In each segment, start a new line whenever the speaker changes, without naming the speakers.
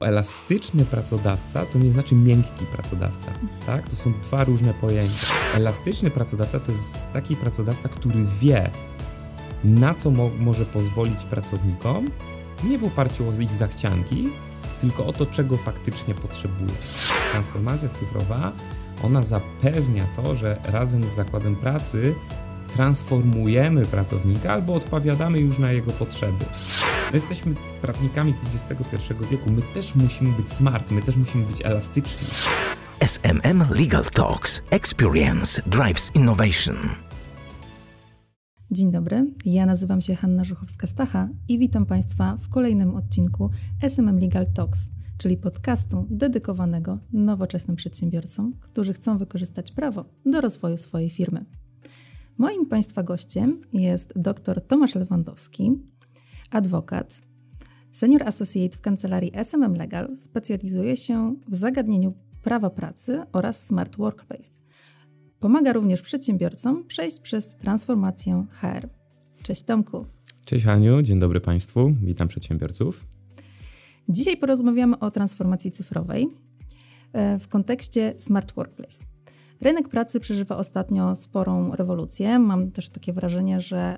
Elastyczny pracodawca to nie znaczy miękki pracodawca, tak? To są dwa różne pojęcia. Elastyczny pracodawca to jest taki pracodawca, który wie, na co mo może pozwolić pracownikom, nie w oparciu o ich zachcianki, tylko o to, czego faktycznie potrzebuje. Transformacja cyfrowa, ona zapewnia to, że razem z zakładem pracy transformujemy pracownika albo odpowiadamy już na jego potrzeby. My jesteśmy prawnikami XXI wieku, my też musimy być smart, my też musimy być elastyczni.
SMM Legal Talks. Experience drives innovation.
Dzień dobry, ja nazywam się Hanna Żuchowska-Stacha i witam Państwa w kolejnym odcinku SMM Legal Talks, czyli podcastu dedykowanego nowoczesnym przedsiębiorcom, którzy chcą wykorzystać prawo do rozwoju swojej firmy. Moim Państwa gościem jest dr Tomasz Lewandowski, adwokat, senior associate w kancelarii SMM Legal, specjalizuje się w zagadnieniu prawa pracy oraz smart workplace. Pomaga również przedsiębiorcom przejść przez transformację HR. Cześć Tomku.
Cześć Haniu, dzień dobry Państwu, witam przedsiębiorców.
Dzisiaj porozmawiamy o transformacji cyfrowej e, w kontekście smart workplace. Rynek pracy przeżywa ostatnio sporą rewolucję. Mam też takie wrażenie, że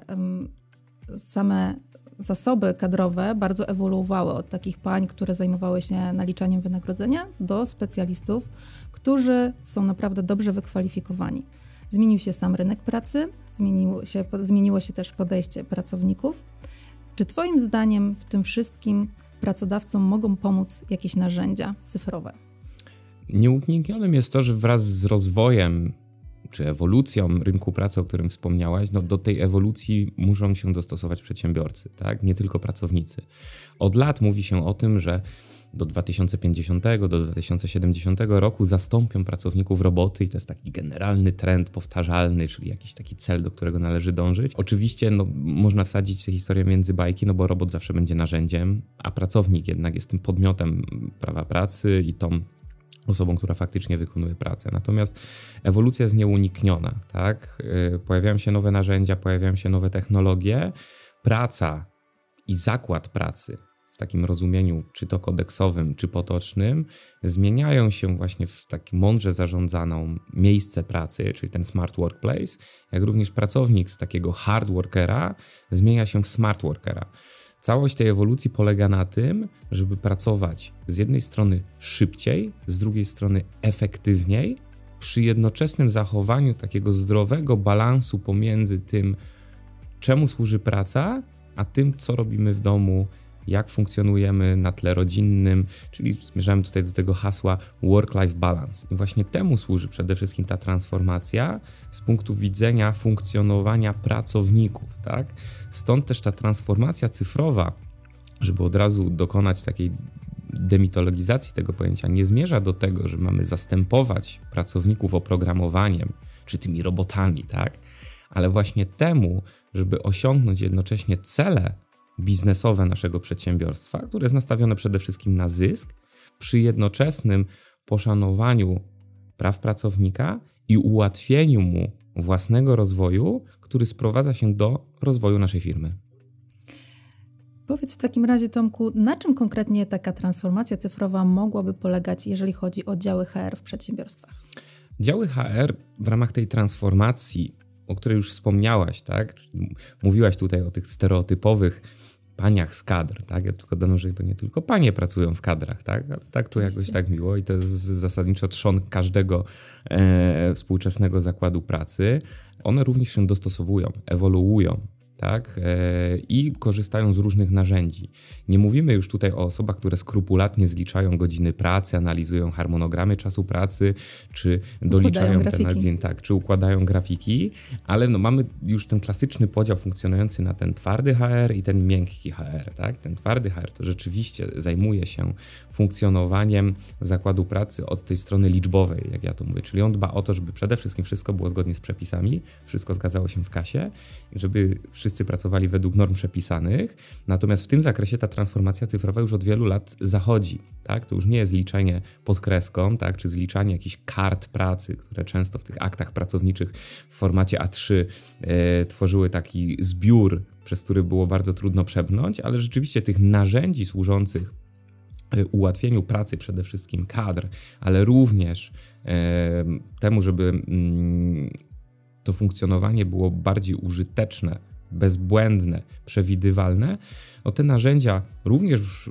same zasoby kadrowe bardzo ewoluowały od takich pań, które zajmowały się naliczaniem wynagrodzenia, do specjalistów, którzy są naprawdę dobrze wykwalifikowani. Zmienił się sam rynek pracy, zmieniło się, zmieniło się też podejście pracowników. Czy Twoim zdaniem w tym wszystkim pracodawcom mogą pomóc jakieś narzędzia cyfrowe?
Nieuniknionym jest to, że wraz z rozwojem czy ewolucją rynku pracy, o którym wspomniałaś, no do tej ewolucji muszą się dostosować przedsiębiorcy, tak? nie tylko pracownicy. Od lat mówi się o tym, że do 2050, do 2070 roku zastąpią pracowników roboty i to jest taki generalny trend powtarzalny, czyli jakiś taki cel, do którego należy dążyć. Oczywiście no, można wsadzić tę historię między bajki, no bo robot zawsze będzie narzędziem, a pracownik jednak jest tym podmiotem prawa pracy i tą osobą, która faktycznie wykonuje pracę. Natomiast ewolucja jest nieunikniona, tak? Y, pojawiają się nowe narzędzia, pojawiają się nowe technologie. Praca i zakład pracy w takim rozumieniu, czy to kodeksowym, czy potocznym, zmieniają się właśnie w takie mądrze zarządzaną miejsce pracy, czyli ten smart workplace, jak również pracownik z takiego hard workera zmienia się w smart workera. Całość tej ewolucji polega na tym, żeby pracować z jednej strony szybciej, z drugiej strony efektywniej, przy jednoczesnym zachowaniu takiego zdrowego balansu pomiędzy tym, czemu służy praca, a tym, co robimy w domu, jak funkcjonujemy na tle rodzinnym, czyli zmierzamy tutaj do tego hasła work-life balance. I właśnie temu służy przede wszystkim ta transformacja z punktu widzenia funkcjonowania pracowników, tak? Stąd też ta transformacja cyfrowa, żeby od razu dokonać takiej demitologizacji tego pojęcia, nie zmierza do tego, że mamy zastępować pracowników oprogramowaniem czy tymi robotami, tak? Ale właśnie temu, żeby osiągnąć jednocześnie cele biznesowe naszego przedsiębiorstwa, które jest nastawione przede wszystkim na zysk, przy jednoczesnym poszanowaniu praw pracownika i ułatwieniu mu własnego rozwoju, który sprowadza się do rozwoju naszej firmy.
Powiedz w takim razie, Tomku, na czym konkretnie taka transformacja cyfrowa mogłaby polegać, jeżeli chodzi o działy HR w przedsiębiorstwach?
Działy HR w ramach tej transformacji, o której już wspomniałaś, tak? Mówiłaś tutaj o tych stereotypowych paniach z kadr, tak? Ja tylko dodam, że to nie tylko panie pracują w kadrach, tak? Ale tak to jakoś tak miło i to jest zasadniczo trzon każdego e, współczesnego zakładu pracy. One również się dostosowują, ewoluują, tak? E, I korzystają z różnych narzędzi. Nie mówimy już tutaj o osobach, które skrupulatnie zliczają godziny pracy, analizują harmonogramy czasu pracy, czy doliczają te na tak, czy układają grafiki, ale no mamy już ten klasyczny podział funkcjonujący na ten twardy HR i ten miękki HR, tak? Ten twardy HR to rzeczywiście zajmuje się funkcjonowaniem zakładu pracy od tej strony liczbowej, jak ja to mówię, czyli on dba o to, żeby przede wszystkim wszystko było zgodnie z przepisami, wszystko zgadzało się w kasie, żeby wszyscy wszyscy pracowali według norm przepisanych, natomiast w tym zakresie ta transformacja cyfrowa już od wielu lat zachodzi. Tak? To już nie jest liczenie pod kreską, tak? czy zliczanie jakichś kart pracy, które często w tych aktach pracowniczych w formacie A3 e, tworzyły taki zbiór, przez który było bardzo trudno przebnąć, ale rzeczywiście tych narzędzi służących ułatwieniu pracy przede wszystkim kadr, ale również temu, żeby mm, to funkcjonowanie było bardziej użyteczne, bezbłędne, przewidywalne, no te narzędzia, również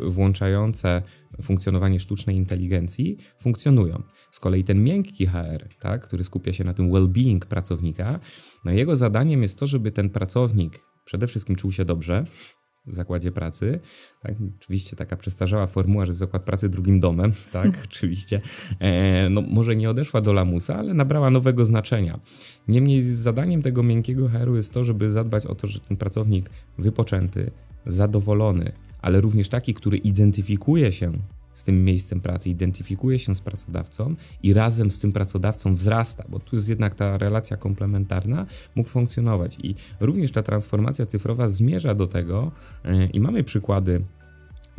yy, włączające funkcjonowanie sztucznej inteligencji, funkcjonują. Z kolei ten miękki HR, tak, który skupia się na tym well-being pracownika, no jego zadaniem jest to, żeby ten pracownik przede wszystkim czuł się dobrze, w zakładzie pracy. Tak, oczywiście taka przestarzała formuła, że zakład pracy drugim domem, tak, oczywiście. E, no, może nie odeszła do lamusa, ale nabrała nowego znaczenia. Niemniej zadaniem tego miękkiego HR-u jest to, żeby zadbać o to, że ten pracownik wypoczęty, zadowolony, ale również taki, który identyfikuje się z tym miejscem pracy, identyfikuje się z pracodawcą i razem z tym pracodawcą wzrasta, bo tu jest jednak ta relacja komplementarna, mógł funkcjonować. I również ta transformacja cyfrowa zmierza do tego, yy, i mamy przykłady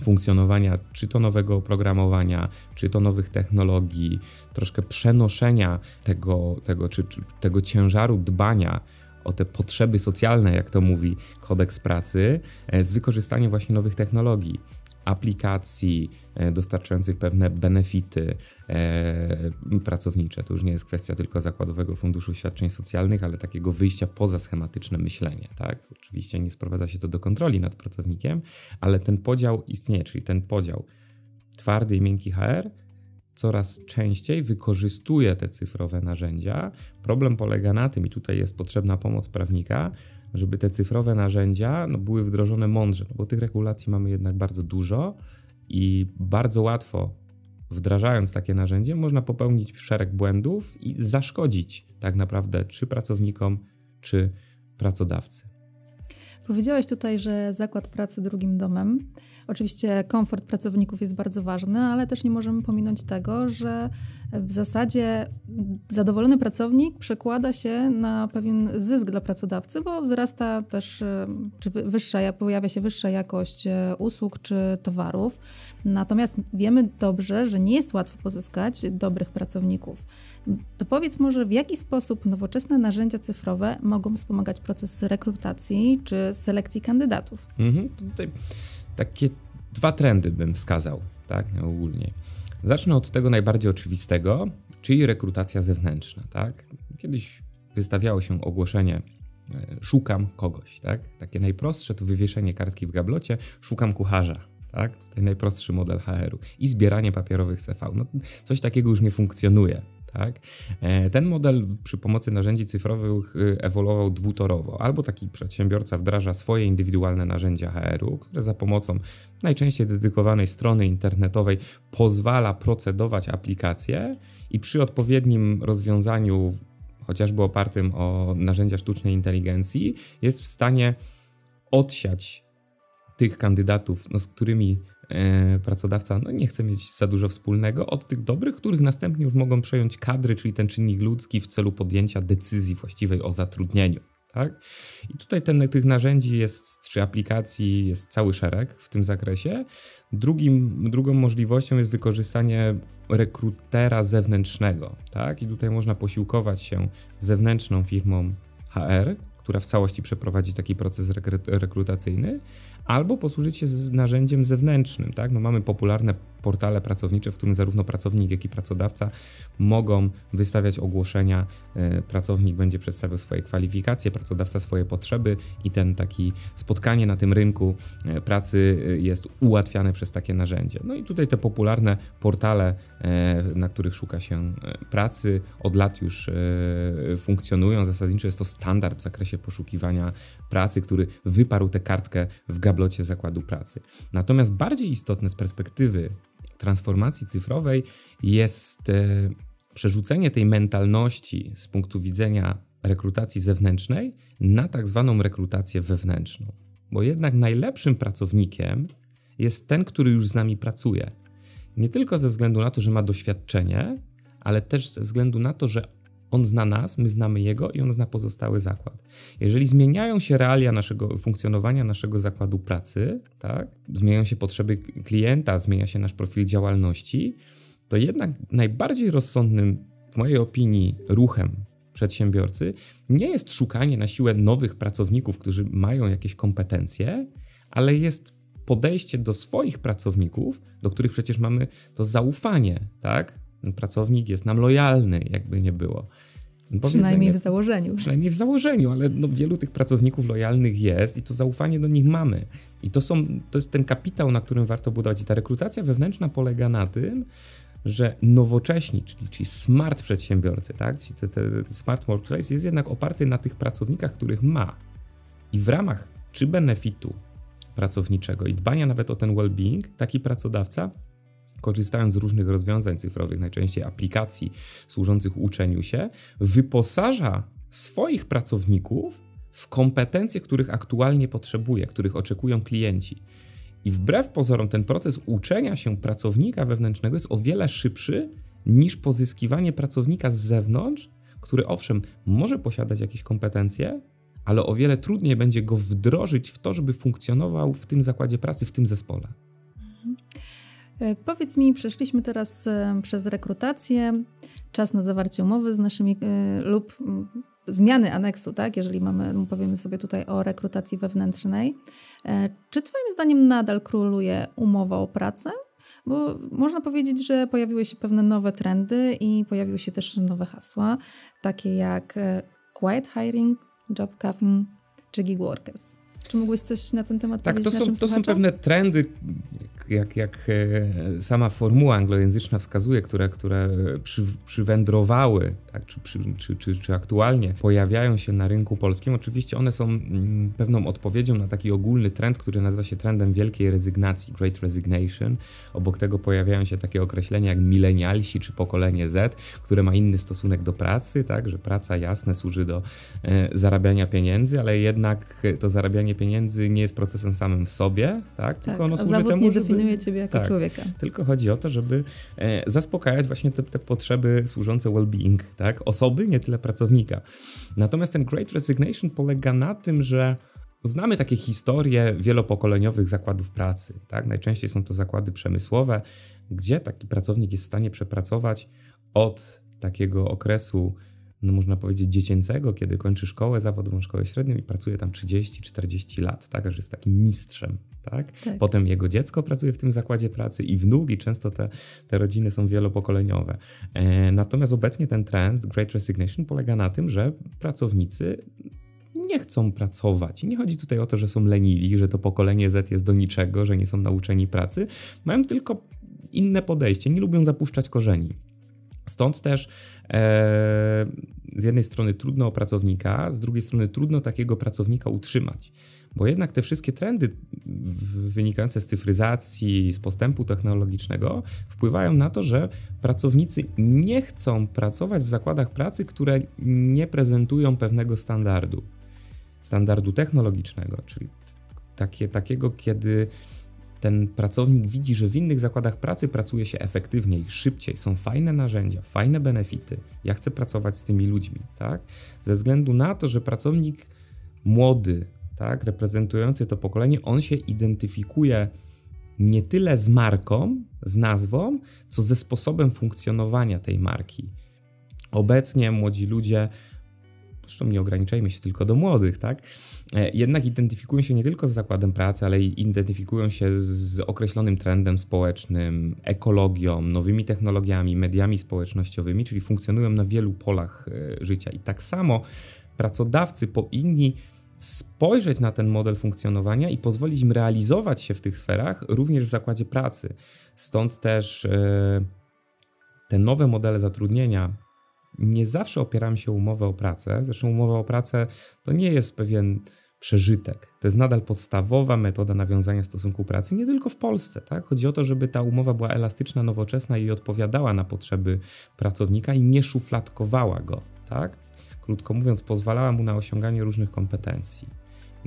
funkcjonowania czy to nowego oprogramowania, czy to nowych technologii, troszkę przenoszenia tego, tego, czy, czy tego ciężaru dbania o te potrzeby socjalne, jak to mówi kodeks pracy, e, z wykorzystaniem właśnie nowych technologii aplikacji e, dostarczających pewne benefity e, pracownicze. To już nie jest kwestia tylko Zakładowego Funduszu Świadczeń Socjalnych, ale takiego wyjścia poza schematyczne myślenie. Tak? Oczywiście nie sprowadza się to do kontroli nad pracownikiem, ale ten podział istnieje, czyli ten podział twardy i miękki HR coraz częściej wykorzystuje te cyfrowe narzędzia. Problem polega na tym, i tutaj jest potrzebna pomoc prawnika, żeby te cyfrowe narzędzia no, były wdrożone mądrze, no, bo tych regulacji mamy jednak bardzo dużo i bardzo łatwo wdrażając takie narzędzie można popełnić szereg błędów i zaszkodzić tak naprawdę czy pracownikom, czy pracodawcy.
Powiedziałeś tutaj, że zakład pracy drugim domem. Oczywiście komfort pracowników jest bardzo ważny, ale też nie możemy pominąć tego, że w zasadzie zadowolony pracownik przekłada się na pewien zysk dla pracodawcy, bo wzrasta też, e, czy wyższa, pojawia się wyższa jakość e, usług czy towarów. Natomiast wiemy dobrze, że nie jest łatwo pozyskać dobrych pracowników. To powiedz może, w jaki sposób nowoczesne narzędzia cyfrowe mogą wspomagać proces rekrutacji czy selekcji kandydatów?
Mhm, tutaj takie dwa trendy bym wskazał, tak, ogólnie. Zacznę od tego najbardziej oczywistego, czyli rekrutacja zewnętrzna, tak? Kiedyś wystawiało się ogłoszenie e, szukam kogoś, tak? Takie najprostsze to wywieszenie kartki w gablocie, szukam kucharza, tak? Tutaj najprostszy model HR-u i zbieranie papierowych CV. No, coś takiego już nie funkcjonuje, tak? E, ten model przy pomocy narzędzi cyfrowych y, ewoluował dwutorowo. Albo taki przedsiębiorca wdraża swoje indywidualne narzędzia HR-u, które za pomocą najczęściej dedykowanej strony internetowej pozwala procedować aplikacje i przy odpowiednim rozwiązaniu, chociażby opartym o narzędzia sztucznej inteligencji, jest w stanie odsiać tych kandydatów, no, z którymi pracodawca no, nie chce mieć za dużo wspólnego, od tych dobrych, których następnie już mogą przejąć kadry, czyli ten czynnik ludzki w celu podjęcia decyzji właściwej o zatrudnieniu. Tak? I tutaj ten, tych narzędzi jest, czy aplikacji jest cały szereg w tym zakresie. Drugim, drugą możliwością jest wykorzystanie rekrutera zewnętrznego. Tak? I tutaj można posiłkować się zewnętrzną firmą HR, która w całości przeprowadzi taki proces rekrutacyjny, albo posłużyć się narzędziem zewnętrznym. Tak? No mamy popularne portale pracownicze, w którym zarówno pracownik, jak i pracodawca mogą wystawiać ogłoszenia. E, pracownik będzie przedstawiał swoje kwalifikacje, pracodawca swoje potrzeby i ten taki spotkanie na tym rynku e, pracy e, jest ułatwiane przez takie narzędzie. No i tutaj te popularne portale, na których szuka się pracy, od lat już funkcjonują. Zasadniczo jest to standard w zakresie poszukiwania pracy, który wyparł tę kartkę w gablocie zakładu pracy. Natomiast bardziej istotne z perspektywy transformacji cyfrowej jest e, przerzucenie tej mentalności z punktu widzenia rekrutacji zewnętrznej na tak zwaną rekrutację wewnętrzną. Bo jednak najlepszym pracownikiem jest ten, który już z nami pracuje. Nie tylko ze względu na to, że ma doświadczenie, ale też ze względu na to, że on zna nas, my znamy jego i on zna pozostały zakład. Jeżeli zmieniają się realia naszego funkcjonowania naszego zakładu pracy, tak, zmieniają się potrzeby klienta, zmienia się nasz profil działalności, to jednak najbardziej rozsądnym, w mojej opinii, ruchem przedsiębiorcy nie jest szukanie na siłę nowych pracowników, którzy mają jakieś kompetencje, ale jest podejście do swoich pracowników, do których przecież mamy to zaufanie, tak? Pracownik jest nam lojalny, jakby nie było.
Przynajmniej w założeniu.
Przynajmniej w założeniu, ale no wielu tych pracowników lojalnych jest i to zaufanie do nich mamy. I to, są, to jest ten kapitał, na którym warto budować. I ta rekrutacja wewnętrzna polega na tym, że nowocześni, czyli, czyli smart przedsiębiorcy, tak? Czyli te, te smart workplace jest jednak oparty na tych pracownikach, których ma. I w ramach czy benefitu pracowniczego i dbania nawet o ten well-being, taki pracodawca korzystając z różnych rozwiązań cyfrowych, najczęściej aplikacji służących uczeniu się, wyposaża swoich pracowników w kompetencje, których aktualnie potrzebuje, których oczekują klienci. I wbrew pozorom, ten proces uczenia się pracownika wewnętrznego jest o wiele szybszy niż pozyskiwanie pracownika z zewnątrz, który owszem może posiadać jakieś kompetencje, ale o wiele trudniej będzie go wdrożyć w to, żeby funkcjonował w tym zakładzie pracy, w tym zespole.
E, powiedz mi, przeszliśmy teraz e, przez rekrutację, czas na zawarcie umowy z naszymi e, lub zmiany aneksu, tak? Jeżeli mamy, powiemy sobie tutaj o rekrutacji wewnętrznej. Czy Twoim zdaniem nadal króluje umowa o pracę? Bo można powiedzieć, że pojawiły się pewne nowe trendy i pojawiły się też nowe hasła, takie jak quiet hiring, job cuffing czy gig workers. Czy mógłbyś coś na ten temat
tak,
powiedzieć?
Tak, to, są, to są pewne trendy, jak, jak e, sama formuła anglojęzyczna wskazuje, które, które przy, przywędrowały, tak, czy, czy, czy, czy aktualnie pojawiają się na rynku polskim. Oczywiście one są mm, pewną odpowiedzią na taki ogólny trend, który nazywa się trendem wielkiej rezygnacji, Great Resignation. Obok tego pojawiają się takie określenia jak milenialsi czy pokolenie Z, które ma inny stosunek do pracy, tak, że praca jasne służy do e, zarabiania pieniędzy, ale jednak to zarabianie pieniędzy nie jest procesem samym w sobie, tak, tak
tylko ono służy temu, nie żeby... definiuje ciebie jako tak, człowieka.
Tylko chodzi o to, żeby e, zaspokajać właśnie te, te potrzeby służące well-being, tak, osoby, nie tyle pracownika. Natomiast ten Great Resignation polega na tym, że Znamy takie historie wielopokoleniowych zakładów pracy. Tak? Najczęściej są to zakłady przemysłowe, gdzie taki pracownik jest w stanie przepracować od takiego okresu no można powiedzieć, dziecięcego, kiedy kończy szkołę zawodową, szkołę średnią i pracuje tam 30-40 lat, tak, że jest takim mistrzem, tak? tak? Potem jego dziecko pracuje w tym zakładzie pracy i wnuk i często te, te rodziny są wielopokoleniowe. E, natomiast obecnie ten trend Great Resignation polega na tym, że pracownicy nie chcą pracować. I nie chodzi tutaj o to, że są leniwi, że to pokolenie Z jest do niczego, że nie są nauczeni pracy. Mają tylko inne podejście, nie lubią zapuszczać korzeni. Stąd też e, z jednej strony trudno o pracownika, z drugiej strony trudno takiego pracownika utrzymać. Bo jednak te wszystkie trendy wynikające z cyfryzacji, z postępu technologicznego wpływają na to, że pracownicy nie chcą pracować w zakładach pracy, które nie prezentują pewnego standardu. Standardu technologicznego, czyli takie, takiego, kiedy ten pracownik widzi, że w innych zakładach pracy pracuje się efektywniej, szybciej, są fajne narzędzia, fajne benefity. Ja chcę pracować z tymi ludźmi, tak? Ze względu na to, że pracownik młody, tak, reprezentujący to pokolenie, on się identyfikuje nie tyle z marką, z nazwą, co ze sposobem funkcjonowania tej marki. Obecnie młodzi ludzie, zresztą nie ograniczajmy się tylko do młodych, tak? E, jednak identyfikują się nie tylko z zakładem pracy, ale identyfikują się z określonym trendem społecznym, ekologią, nowymi technologiami, mediami społecznościowymi, czyli funkcjonują na wielu polach e, życia. I tak samo pracodawcy powinni spojrzeć na ten model funkcjonowania i pozwolić im realizować się w tych sferach również w zakładzie pracy. Stąd też e, te nowe modele zatrudnienia nie zawsze opieram się umowę o pracę. Zresztą umowa o pracę to nie jest pewien przeżytek. To jest nadal podstawowa metoda nawiązania stosunku pracy, nie tylko w Polsce. Tak? Chodzi o to, żeby ta umowa była elastyczna, nowoczesna i odpowiadała na potrzeby pracownika i nie szufladkowała go. Tak? Krótko mówiąc, pozwalała mu na osiąganie różnych kompetencji.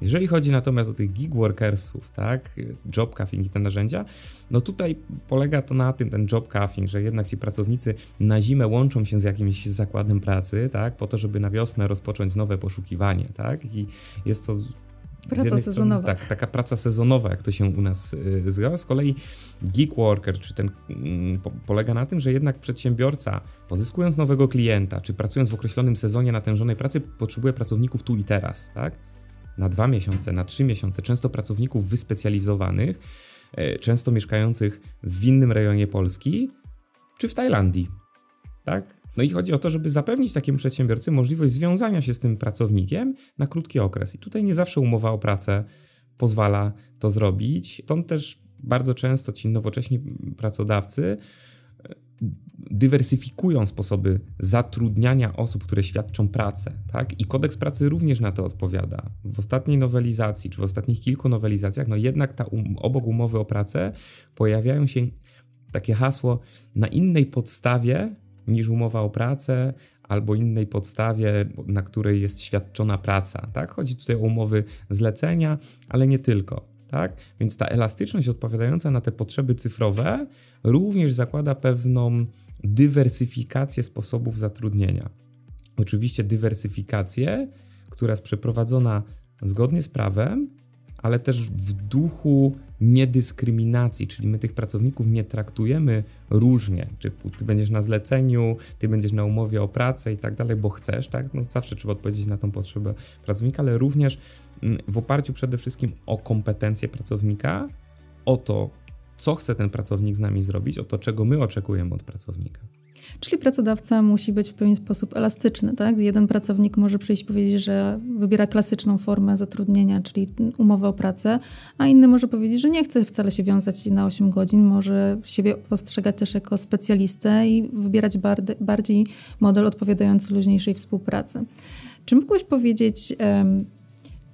Jeżeli chodzi natomiast o tych gig workersów, tak, job cuffing i te narzędzia, no tutaj polega to na tym, ten job cuffing, że jednak ci pracownicy na zimę łączą się z jakimś zakładem pracy, tak, po to, żeby na wiosnę rozpocząć nowe poszukiwanie, tak, i jest to
Praca sezonowa.
Strony, tak, taka praca sezonowa, jak to się u nas y, zgadza. Z kolei gig worker, czy ten y, po, polega na tym, że jednak przedsiębiorca, pozyskując nowego klienta, czy pracując w określonym sezonie natężonej pracy, potrzebuje pracowników tu i teraz, tak? Na dwa miesiące, na trzy miesiące, często pracowników wyspecjalizowanych, e, często mieszkających w innym rejonie Polski czy w Tajlandii. Tak? No i chodzi o to, żeby zapewnić takiemu przedsiębiorcy możliwość związania się z tym pracownikiem na krótki okres. I tutaj nie zawsze umowa o pracę pozwala to zrobić. Stąd też bardzo często ci nowocześni pracodawcy dywersyfikują sposoby zatrudniania osób, które świadczą pracę, tak? I kodeks pracy również na to odpowiada. W ostatniej nowelizacji, czy w ostatnich kilku nowelizacjach, no jednak ta um, obok umowy o pracę pojawiają się takie hasło na innej podstawie niż umowa o pracę, albo innej podstawie, na której jest świadczona praca. Tak? Chodzi tutaj o umowy zlecenia, ale nie tylko. Tak? Więc ta elastyczność odpowiadająca na te potrzeby cyfrowe również zakłada pewną dywersyfikację sposobów zatrudnienia. Oczywiście dywersyfikację, która jest przeprowadzona zgodnie z prawem, ale też w duchu niedyskryminacji, czyli my tych pracowników nie traktujemy różnie, czy ty będziesz na zleceniu, ty będziesz na umowie o pracę i tak dalej, bo chcesz, tak? No zawsze trzeba odpowiedzieć na tą potrzebę pracownika, ale również mm, w oparciu przede wszystkim o kompetencje pracownika, o to, co chce ten pracownik z nami zrobić, o to, czego my oczekujemy od pracownika.
Czyli pracodawca musi być w pewien sposób elastyczny, tak? Jeden pracownik może przyjść i powiedzieć, że wybiera klasyczną formę zatrudnienia, czyli umowę o pracę, a inny może powiedzieć, że nie chce wcale się wiązać na 8 godzin, może siebie postrzegać też jako specjalistę i wybierać bardziej model odpowiadający luźniejszej współpracy. Czy mógłbyś powiedzieć,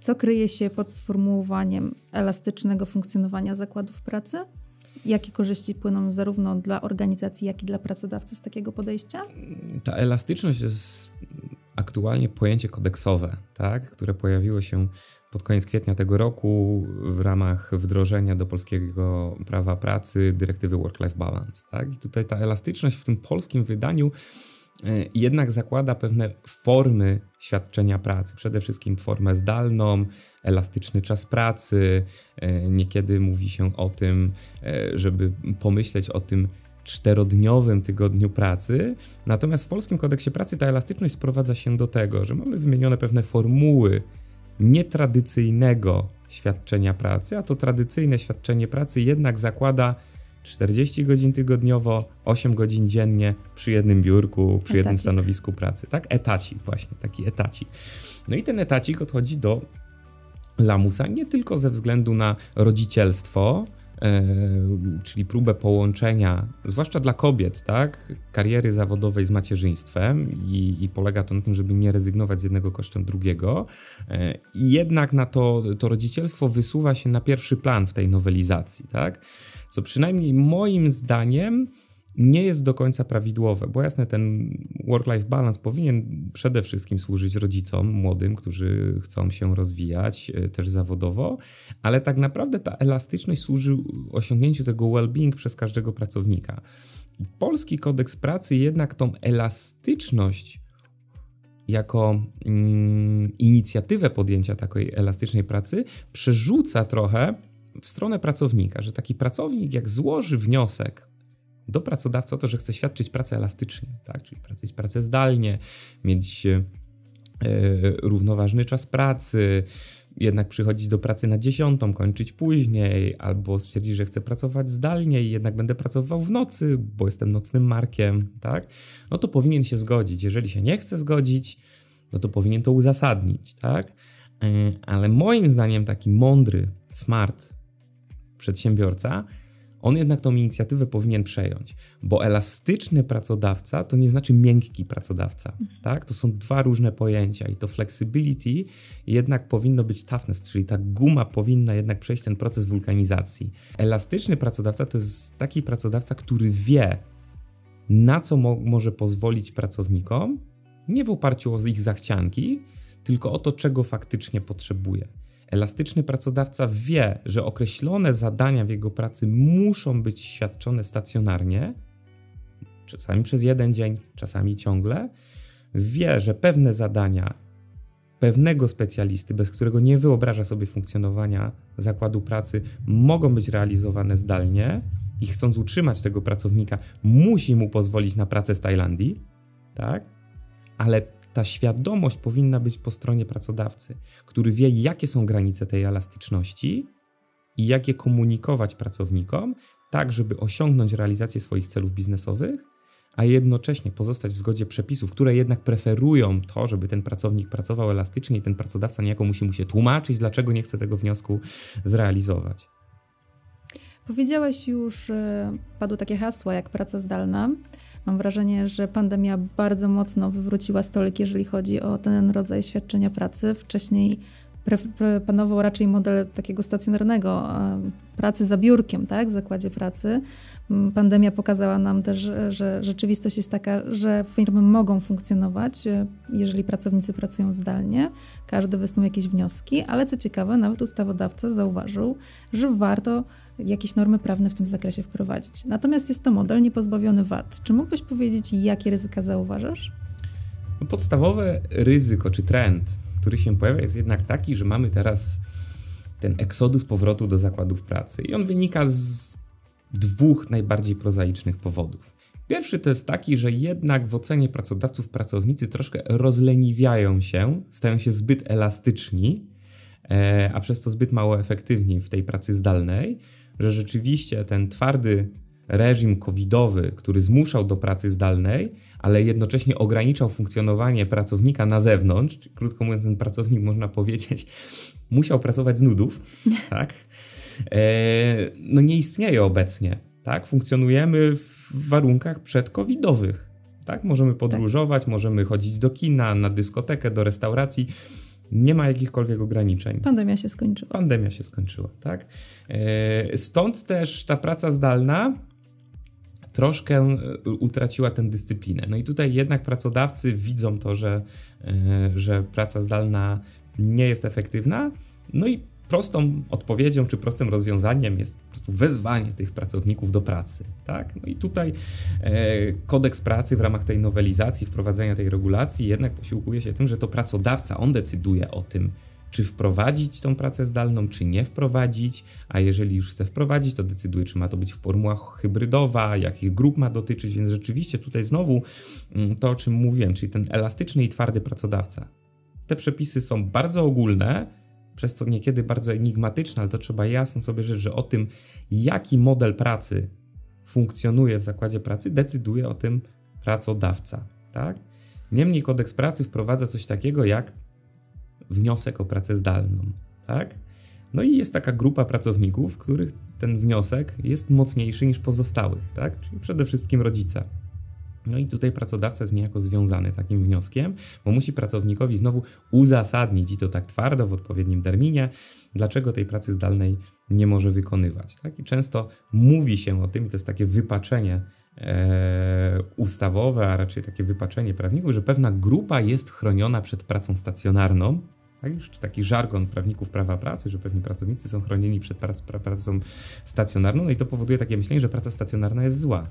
co kryje się pod sformułowaniem elastycznego funkcjonowania zakładów pracy? Jakie korzyści płyną zarówno dla organizacji, jak i dla pracodawcy z takiego podejścia?
Ta elastyczność jest aktualnie pojęcie kodeksowe, tak, które pojawiło się pod koniec kwietnia tego roku w ramach wdrożenia do polskiego prawa pracy dyrektywy Work-Life Balance. Tak? I tutaj ta elastyczność w tym polskim wydaniu jednak zakłada pewne formy świadczenia pracy, przede wszystkim formę zdalną, elastyczny czas pracy. E, niekiedy mówi się o tym, e, żeby pomyśleć o tym czterodniowym tygodniu pracy. Natomiast w polskim kodeksie pracy ta elastyczność sprowadza się do tego, że mamy wymienione pewne formuły nietradycyjnego świadczenia pracy, a to tradycyjne świadczenie pracy jednak zakłada 40 godzin tygodniowo, 8 godzin dziennie przy jednym biurku, przy etacik. jednym stanowisku pracy. Tak, etacik właśnie, taki etacik. No i ten etacik odchodzi do lamusa nie tylko ze względu na rodzicielstwo, czyli próbę połączenia, zwłaszcza dla kobiet, tak, kariery zawodowej z macierzyństwem i, i polega to na tym, żeby nie rezygnować z jednego kosztem drugiego. I jednak na to, to rodzicielstwo wysuwa się na pierwszy plan w tej nowelizacji, tak co przynajmniej moim zdaniem nie jest do końca prawidłowe, bo jasne, ten work-life balance powinien przede wszystkim służyć rodzicom młodym, którzy chcą się rozwijać e, też zawodowo, ale tak naprawdę ta elastyczność służy osiągnięciu tego well-being przez każdego pracownika. Polski kodeks pracy jednak tą elastyczność jako mm, inicjatywę podjęcia takiej elastycznej pracy przerzuca trochę w stronę pracownika, że taki pracownik, jak złoży wniosek do pracodawcy o to, że chce świadczyć pracę elastycznie, tak? czyli pracować pracę zdalnie, mieć e, równoważny czas pracy, jednak przychodzić do pracy na dziesiątą, kończyć później, albo stwierdzić, że chcę pracować zdalnie i jednak będę pracował w nocy, bo jestem nocnym markiem, tak? No to powinien się zgodzić. Jeżeli się nie chce zgodzić, no to powinien to uzasadnić, tak? E, ale moim zdaniem taki mądry, smart przedsiębiorca, on jednak tą inicjatywę powinien przejąć, bo elastyczny pracodawca to nie znaczy miękki pracodawca, tak? To są dwa różne pojęcia i to flexibility jednak powinno być toughness, czyli ta guma powinna jednak przejść ten proces wulkanizacji. Elastyczny pracodawca to jest taki pracodawca, który wie, na co mo może pozwolić pracownikom, nie w oparciu o ich zachcianki, tylko o to, czego faktycznie potrzebuje. Elastyczny pracodawca wie, że określone zadania w jego pracy muszą być świadczone stacjonarnie, czasami przez jeden dzień, czasami ciągle. Wie, że pewne zadania pewnego specjalisty, bez którego nie wyobraża sobie funkcjonowania zakładu pracy, mogą być realizowane zdalnie i chcąc utrzymać tego pracownika, musi mu pozwolić na pracę z Tajlandii, tak? Ale ta świadomość powinna być po stronie pracodawcy, który wie, jakie są granice tej elastyczności i jak je komunikować pracownikom, tak żeby osiągnąć realizację swoich celów biznesowych, a jednocześnie pozostać w zgodzie przepisów, które jednak preferują to, żeby ten pracownik pracował elastycznie i ten pracodawca niejako musi mu się tłumaczyć, dlaczego nie chce tego wniosku zrealizować.
Powiedziałeś już, padły takie hasła jak praca zdalna. Mam wrażenie, że pandemia bardzo mocno wywróciła stolik, jeżeli chodzi o ten rodzaj świadczenia pracy. Wcześniej panował raczej model takiego stacjonarnego pracy za biurkiem, tak, w zakładzie pracy. Mm, pandemia pokazała nam też, że rzeczywistość jest taka, że firmy mogą funkcjonować, e, jeżeli pracownicy pracują zdalnie. Każdy wysnuł jakieś wnioski, ale co ciekawe, nawet ustawodawca zauważył, że warto jakieś normy prawne w tym zakresie wprowadzić. Natomiast jest to model niepozbawiony wad. Czy mógłbyś powiedzieć, jakie ryzyka zauważasz?
No podstawowe ryzyko czy trend, który się pojawia, jest jednak taki, że mamy teraz ten eksodus powrotu do zakładów pracy. I on wynika z dwóch najbardziej prozaicznych powodów. Pierwszy to jest taki, że jednak w ocenie pracodawców pracownicy troszkę rozleniwiają się, stają się zbyt elastyczni, e, a przez to zbyt mało efektywni w tej pracy zdalnej, że rzeczywiście ten twardy reżim covidowy, który zmuszał do pracy zdalnej, ale jednocześnie ograniczał funkcjonowanie pracownika na zewnątrz, krótko mówiąc, ten pracownik, można powiedzieć, musiał pracować z nudów, tak? E, no nie istnieje obecnie, tak? Funkcjonujemy w warunkach przedcovidowych, tak? Możemy podróżować, tak. możemy chodzić do kina, na dyskotekę, do restauracji, nie ma jakichkolwiek ograniczeń.
Pandemia się skończyła.
Pandemia się skończyła, tak? E, stąd też ta praca zdalna troszkę e, utraciła tę dyscyplinę. No i tutaj jednak pracodawcy widzą to, że, e, że praca zdalna nie jest efektywna, no i prostą odpowiedzią czy prostym rozwiązaniem jest po prostu wezwanie tych pracowników do pracy. Tak? No i tutaj e, kodeks pracy w ramach tej nowelizacji, wprowadzenia tej regulacji jednak posiłkuje się tym, że to pracodawca, on decyduje o tym, czy wprowadzić tą pracę zdalną, czy nie wprowadzić, a jeżeli już chce wprowadzić, to decyduje, czy ma to być w formułach hybrydowa, jakich grup ma dotyczyć, więc rzeczywiście tutaj znowu mm, to, o czym mówiłem, czyli ten elastyczny i twardy pracodawca. Te przepisy są bardzo ogólne, przez to niekiedy bardzo enigmatyczne, ale to trzeba jasno sobie rzec, że o tym, jaki model pracy funkcjonuje w zakładzie pracy, decyduje o tym pracodawca. Tak? Niemniej kodeks pracy wprowadza coś takiego jak wniosek o pracę zdalną, tak? No i jest taka grupa pracowników, których ten wniosek jest mocniejszy niż pozostałych, tak? Czyli przede wszystkim rodzice. No i tutaj pracodawca jest niejako związany takim wnioskiem, bo musi pracownikowi znowu uzasadnić i to tak twardo w odpowiednim terminie, dlaczego tej pracy zdalnej nie może wykonywać. Tak? I często mówi się o tym, i to jest takie wypaczenie e, ustawowe, a raczej takie wypaczenie prawników, że pewna grupa jest chroniona przed pracą stacjonarną, tak? Już taki żargon prawników prawa pracy, że pewni pracownicy są chronieni przed prac, pracą stacjonarną, no i to powoduje takie myślenie, że praca stacjonarna jest zła.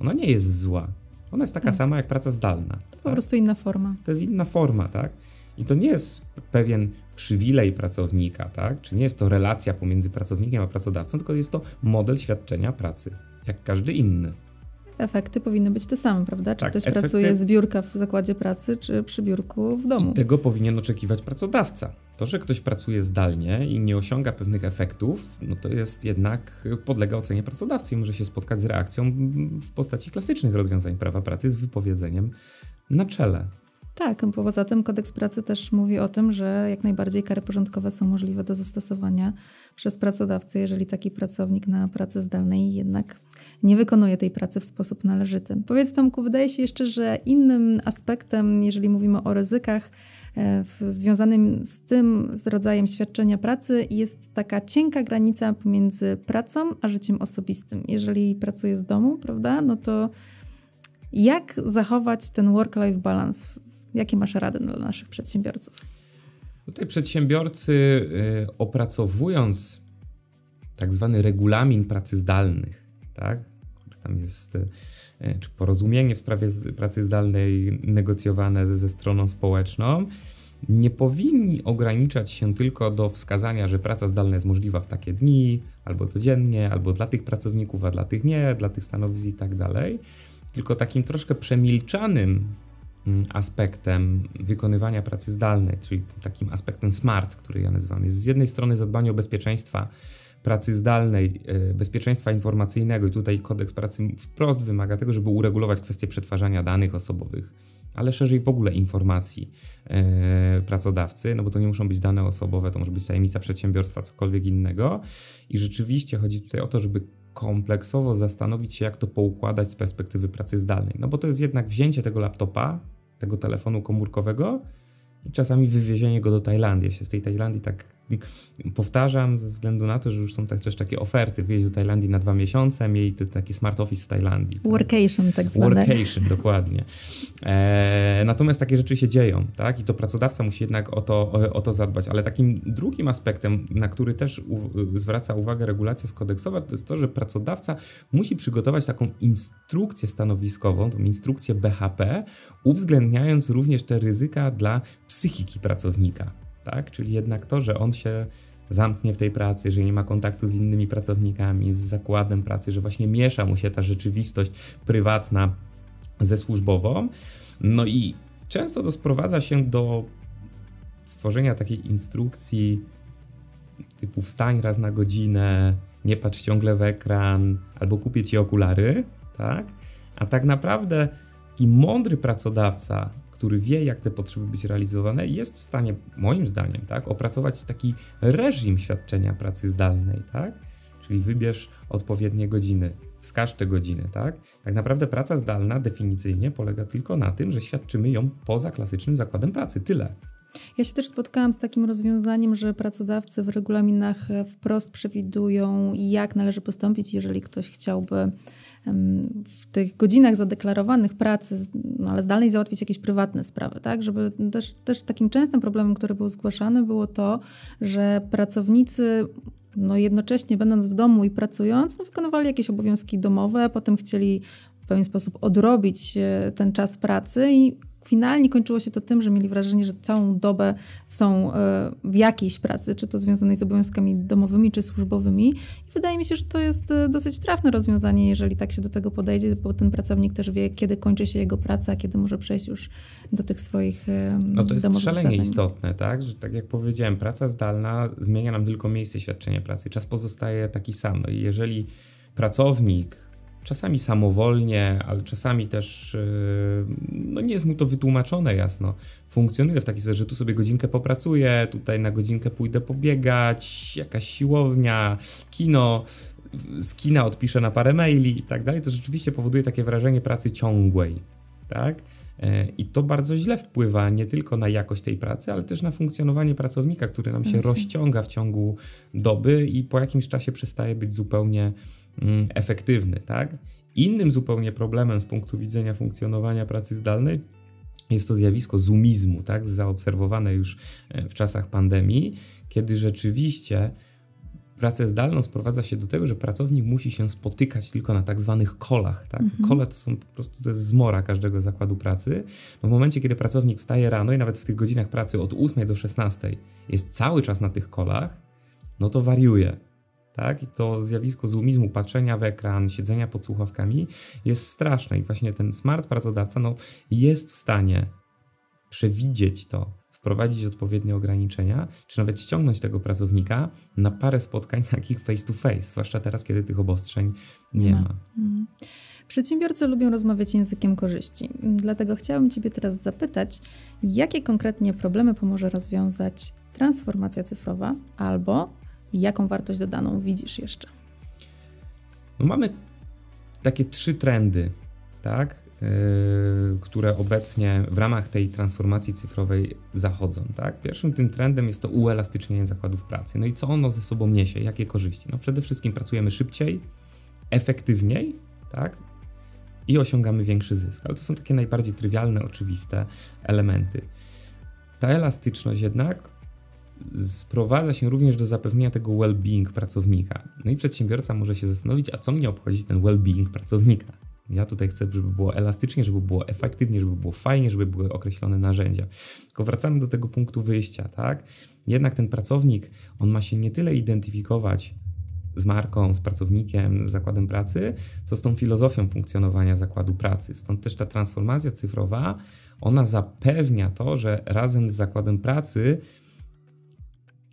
Ona nie jest zła. Ona jest taka tak. sama jak praca zdalna.
To tak? po prostu inna forma.
To jest inna forma, tak? I to nie jest pewien przywilej pracownika, tak? Czy nie jest to relacja pomiędzy pracownikiem a pracodawcą, tylko jest to model świadczenia pracy, jak każdy inny
efekty powinny być te same, prawda? Czy tak, ktoś efekty... pracuje z biurka w zakładzie pracy, czy przy biurku w domu.
I tego powinien oczekiwać pracodawca. To, że ktoś pracuje zdalnie i nie osiąga pewnych efektów, no to jest jednak podlega ocenie pracodawcy i może się spotkać z reakcją w postaci klasycznych rozwiązań prawa pracy z wypowiedzeniem na czele.
Tak, poza tym kodeks pracy też mówi o tym, że jak najbardziej kary porządkowe są możliwe do zastosowania przez pracodawcę, jeżeli taki pracownik na pracy zdalnej jednak nie wykonuje tej pracy w sposób należyty. Powiedz Tomku, wydaje się jeszcze, że innym aspektem, jeżeli mówimy o ryzykach e, związanym z tym z rodzajem świadczenia pracy, jest taka cienka granica pomiędzy pracą a życiem osobistym. Jeżeli pracuję z domu, prawda, no to jak zachować ten work-life balance? Jakie masz rady dla naszych przedsiębiorców?
Tutaj przedsiębiorcy y, opracowując tak zwany regulamin pracy zdalnych, tak? Tam jest y, czy porozumienie w sprawie pracy zdalnej negocjowane ze, ze stroną społeczną, nie powinni ograniczać się tylko do wskazania, że praca zdalna jest możliwa w takie dni, albo codziennie, albo dla tych pracowników, a dla tych nie, dla tych stanowisk i tak dalej, tylko takim troszkę przemilczanym aspektem wykonywania pracy zdalnej, czyli takim aspektem smart, który ja nazywam. Jest z jednej strony zadbanie o bezpieczeństwa pracy zdalnej, e, bezpieczeństwa informacyjnego i tutaj kodeks pracy wprost wymaga tego, żeby uregulować kwestię przetwarzania danych osobowych, ale szerzej w ogóle informacji e, pracodawcy, no bo to nie muszą być dane osobowe, to może być tajemnica przedsiębiorstwa, cokolwiek innego. I rzeczywiście chodzi tutaj o to, żeby kompleksowo zastanowić się, jak to poukładać z perspektywy pracy zdalnej. No bo to jest jednak wzięcie tego laptopa, tego telefonu komórkowego i czasami wywiezienie go do Tajlandii. Ja się z tej Tajlandii tak Powtarzam ze względu na to, że już są tak, też takie oferty, wyjeźdź do Tajlandii na dwa miesiące, mieli taki smart office w Tajlandii.
Tak? Workation tak zwane.
Workation, dokładnie. E, natomiast takie rzeczy się dzieją, tak? I to pracodawca musi jednak o to, o, o to zadbać. Ale takim drugim aspektem, na który też u, zwraca uwagę regulacja skodeksowa, to jest to, że pracodawca musi przygotować taką instrukcję stanowiskową, tą instrukcję BHP, uwzględniając również te ryzyka dla psychiki pracownika tak? Czyli jednak to, że on się zamknie w tej pracy, że nie ma kontaktu z innymi pracownikami, z zakładem pracy, że właśnie miesza mu się ta rzeczywistość prywatna ze służbową. No i często to sprowadza się do stworzenia takiej instrukcji typu wstań raz na godzinę, nie patrz ciągle w ekran, albo kupię ci okulary, tak? A tak naprawdę taki mądry pracodawca, który wie, jak te potrzeby być realizowane, jest w stanie, moim zdaniem, tak, opracować taki reżim świadczenia pracy zdalnej, tak? Czyli wybierz odpowiednie godziny, wskaż te godziny, tak? Tak naprawdę praca zdalna definicyjnie polega tylko na tym, że świadczymy ją poza klasycznym zakładem pracy. Tyle.
Ja się też spotkałam z takim rozwiązaniem, że pracodawcy w regulaminach wprost przewidują, jak należy postąpić, jeżeli ktoś chciałby w tych godzinach zadeklarowanych pracy, no ale zdalnej załatwić jakieś prywatne sprawy, tak? Żeby też, też takim częstym problemem, który był zgłaszany, było to, że pracownicy no jednocześnie będąc w domu i pracując, no wykonywali jakieś obowiązki domowe, potem chcieli w pewien sposób odrobić e, ten czas pracy i finalnie kończyło się to tym, że mieli wrażenie, że całą dobę są e, w jakiejś pracy, czy to związanej z obowiązkami domowymi, czy służbowymi. I wydaje mi się, że to jest e, dosyć trafne rozwiązanie, jeżeli tak się do tego podejdzie, bo ten pracownik też wie, kiedy kończy się jego praca, kiedy może przejść już do tych swoich e,
No to jest szalenie zadań. istotne, tak? Że tak jak powiedziałem, praca zdalna zmienia nam tylko miejsce świadczenia pracy. Czas pozostaje taki sam. No i jeżeli pracownik czasami samowolnie, ale czasami też yy, no nie jest mu to wytłumaczone jasno. Funkcjonuje w taki sposób, że tu sobie godzinkę popracuję, tutaj na godzinkę pójdę pobiegać, jakaś siłownia, kino, z kina odpiszę na parę maili i tak dalej, to rzeczywiście powoduje takie wrażenie pracy ciągłej, tak? Yy, I to bardzo źle wpływa nie tylko na jakość tej pracy, ale też na funkcjonowanie pracownika, który nam się rozciąga w ciągu doby i po jakimś czasie przestaje być zupełnie efektywny, tak? Innym zupełnie problemem z punktu widzenia funkcjonowania pracy zdalnej jest to zjawisko zoomizmu, tak? Zaobserwowane już e, w czasach pandemii, kiedy rzeczywiście pracę zdalną sprowadza się do tego, że pracownik musi się spotykać tylko na tak zwanych kolach. Tak? Mhm. Kole to są po prostu to jest zmora każdego zakładu pracy. No w momencie, kiedy pracownik wstaje rano i nawet w tych godzinach pracy od 8 do 16 jest cały czas na tych kolach, no to wariuje tak? I to zjawisko zoomizmu, patrzenia w ekran, siedzenia pod słuchawkami jest straszne i właśnie ten smart pracodawca no, jest w stanie przewidzieć to, wprowadzić odpowiednie ograniczenia, czy nawet ściągnąć tego pracownika na parę spotkań takich face to face, zwłaszcza teraz, kiedy tych obostrzeń nie, nie ma. ma. Mhm.
Przedsiębiorcy lubią rozmawiać językiem korzyści, dlatego chciałabym Ciebie teraz zapytać, jakie konkretnie problemy pomoże rozwiązać transformacja cyfrowa albo jaką wartość dodaną widzisz jeszcze?
No mamy takie trzy trendy, tak, yy, które obecnie w ramach tej transformacji cyfrowej zachodzą. Tak? Pierwszym tym trendem jest to uelastycznienie zakładów pracy. No i co ono ze sobą niesie? Jakie korzyści? No przede wszystkim pracujemy szybciej, efektywniej, tak? I osiągamy większy zysk. Ale to są takie najbardziej trywialne, oczywiste elementy. Ta elastyczność jednak sprowadza się również do zapewnienia tego well-being pracownika. No i przedsiębiorca może się zastanowić, a co mnie obchodzi ten well-being pracownika? Ja tutaj chcę, żeby było elastycznie, żeby było efektywnie, żeby było fajnie, żeby były określone narzędzia. Tylko wracamy do tego punktu wyjścia, tak? Jednak ten pracownik, on ma się nie tyle identyfikować z marką, z pracownikiem, z zakładem pracy, co z tą filozofią funkcjonowania zakładu pracy. Stąd też ta transformacja cyfrowa, ona zapewnia to, że razem z zakładem pracy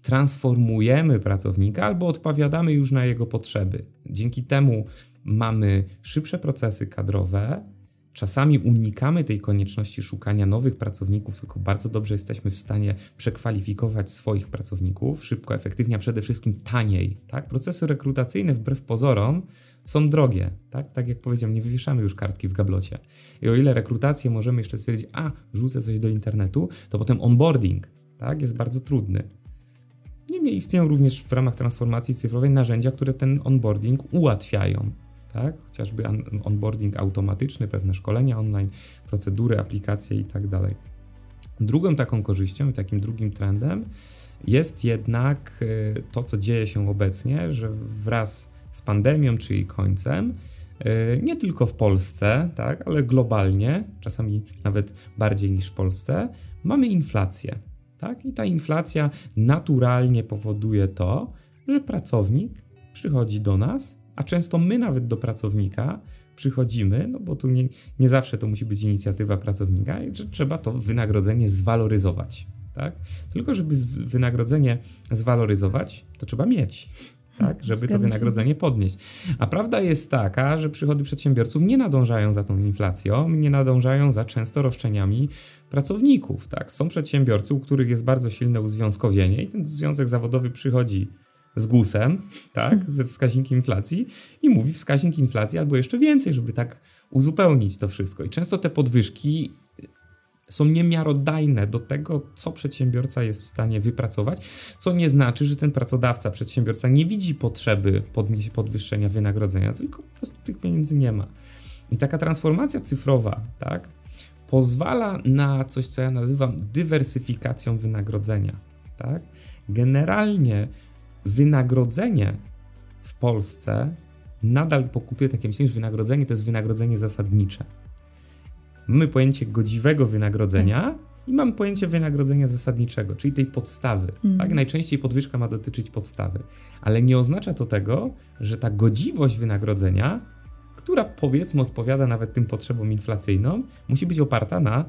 transformujemy pracownika albo odpowiadamy już na jego potrzeby. Dzięki temu mamy szybsze procesy kadrowe, Czasami unikamy tej konieczności szukania nowych pracowników, tylko bardzo dobrze jesteśmy w stanie przekwalifikować swoich pracowników szybko, efektywnie, a przede wszystkim taniej. Tak? Procesy rekrutacyjne, wbrew pozorom, są drogie. Tak? tak jak powiedziałem, nie wywieszamy już kartki w gablocie. I o ile rekrutację możemy jeszcze stwierdzić, a rzucę coś do internetu, to potem onboarding tak? jest bardzo trudny. Niemniej istnieją również w ramach transformacji cyfrowej narzędzia, które ten onboarding ułatwiają tak? chociażby onboarding automatyczny, pewne szkolenia online, procedury, aplikacje i tak. Drugą taką korzyścią i takim drugim trendem jest jednak e, to, co dzieje się obecnie, że wraz z pandemią czy jej końcem, e, nie tylko w Polsce, tak, ale globalnie, czasami nawet bardziej niż w Polsce, mamy inflację. Tak? I ta inflacja naturalnie powoduje to, że pracownik przychodzi do nas a często my nawet do pracownika przychodzimy, no bo tu nie, nie zawsze to musi być inicjatywa pracownika, że trzeba to wynagrodzenie zwaloryzować. Tak? Tylko, żeby wynagrodzenie zwaloryzować, to trzeba mieć. Tak, żeby to wynagrodzenie podnieść. A prawda jest taka, że przychody przedsiębiorców nie nadążają za tą inflacją, nie nadążają za często roszczeniami pracowników. Tak? Są przedsiębiorcy, u których jest bardzo silne uzwiązkowienie i ten związek zawodowy przychodzi z GUS-em, tak, ze wskaźnikiem inflacji i mówi wskaźnik inflacji albo jeszcze więcej, żeby tak uzupełnić to wszystko. I często te podwyżki są niemiarodajne do tego, co przedsiębiorca jest w stanie wypracować, co nie znaczy, że ten pracodawca, przedsiębiorca nie widzi potrzeby podwyższenia wynagrodzenia, tylko po prostu tych pieniędzy nie ma. I taka transformacja cyfrowa, tak, pozwala na coś, co ja nazywam dywersyfikacją wynagrodzenia, tak. Generalnie wynagrodzenie w Polsce nadal pokutuje takie myślenie, że wynagrodzenie to jest wynagrodzenie zasadnicze. Mamy pojęcie godziwego wynagrodzenia tak. i mamy pojęcie wynagrodzenia zasadniczego, czyli tej podstawy. Mm. Tak? Najczęściej podwyżka ma dotyczyć podstawy, ale nie oznacza to tego, że ta godziwość wynagrodzenia, która powiedzmy odpowiada nawet tym potrzebom inflacyjnym, musi być oparta na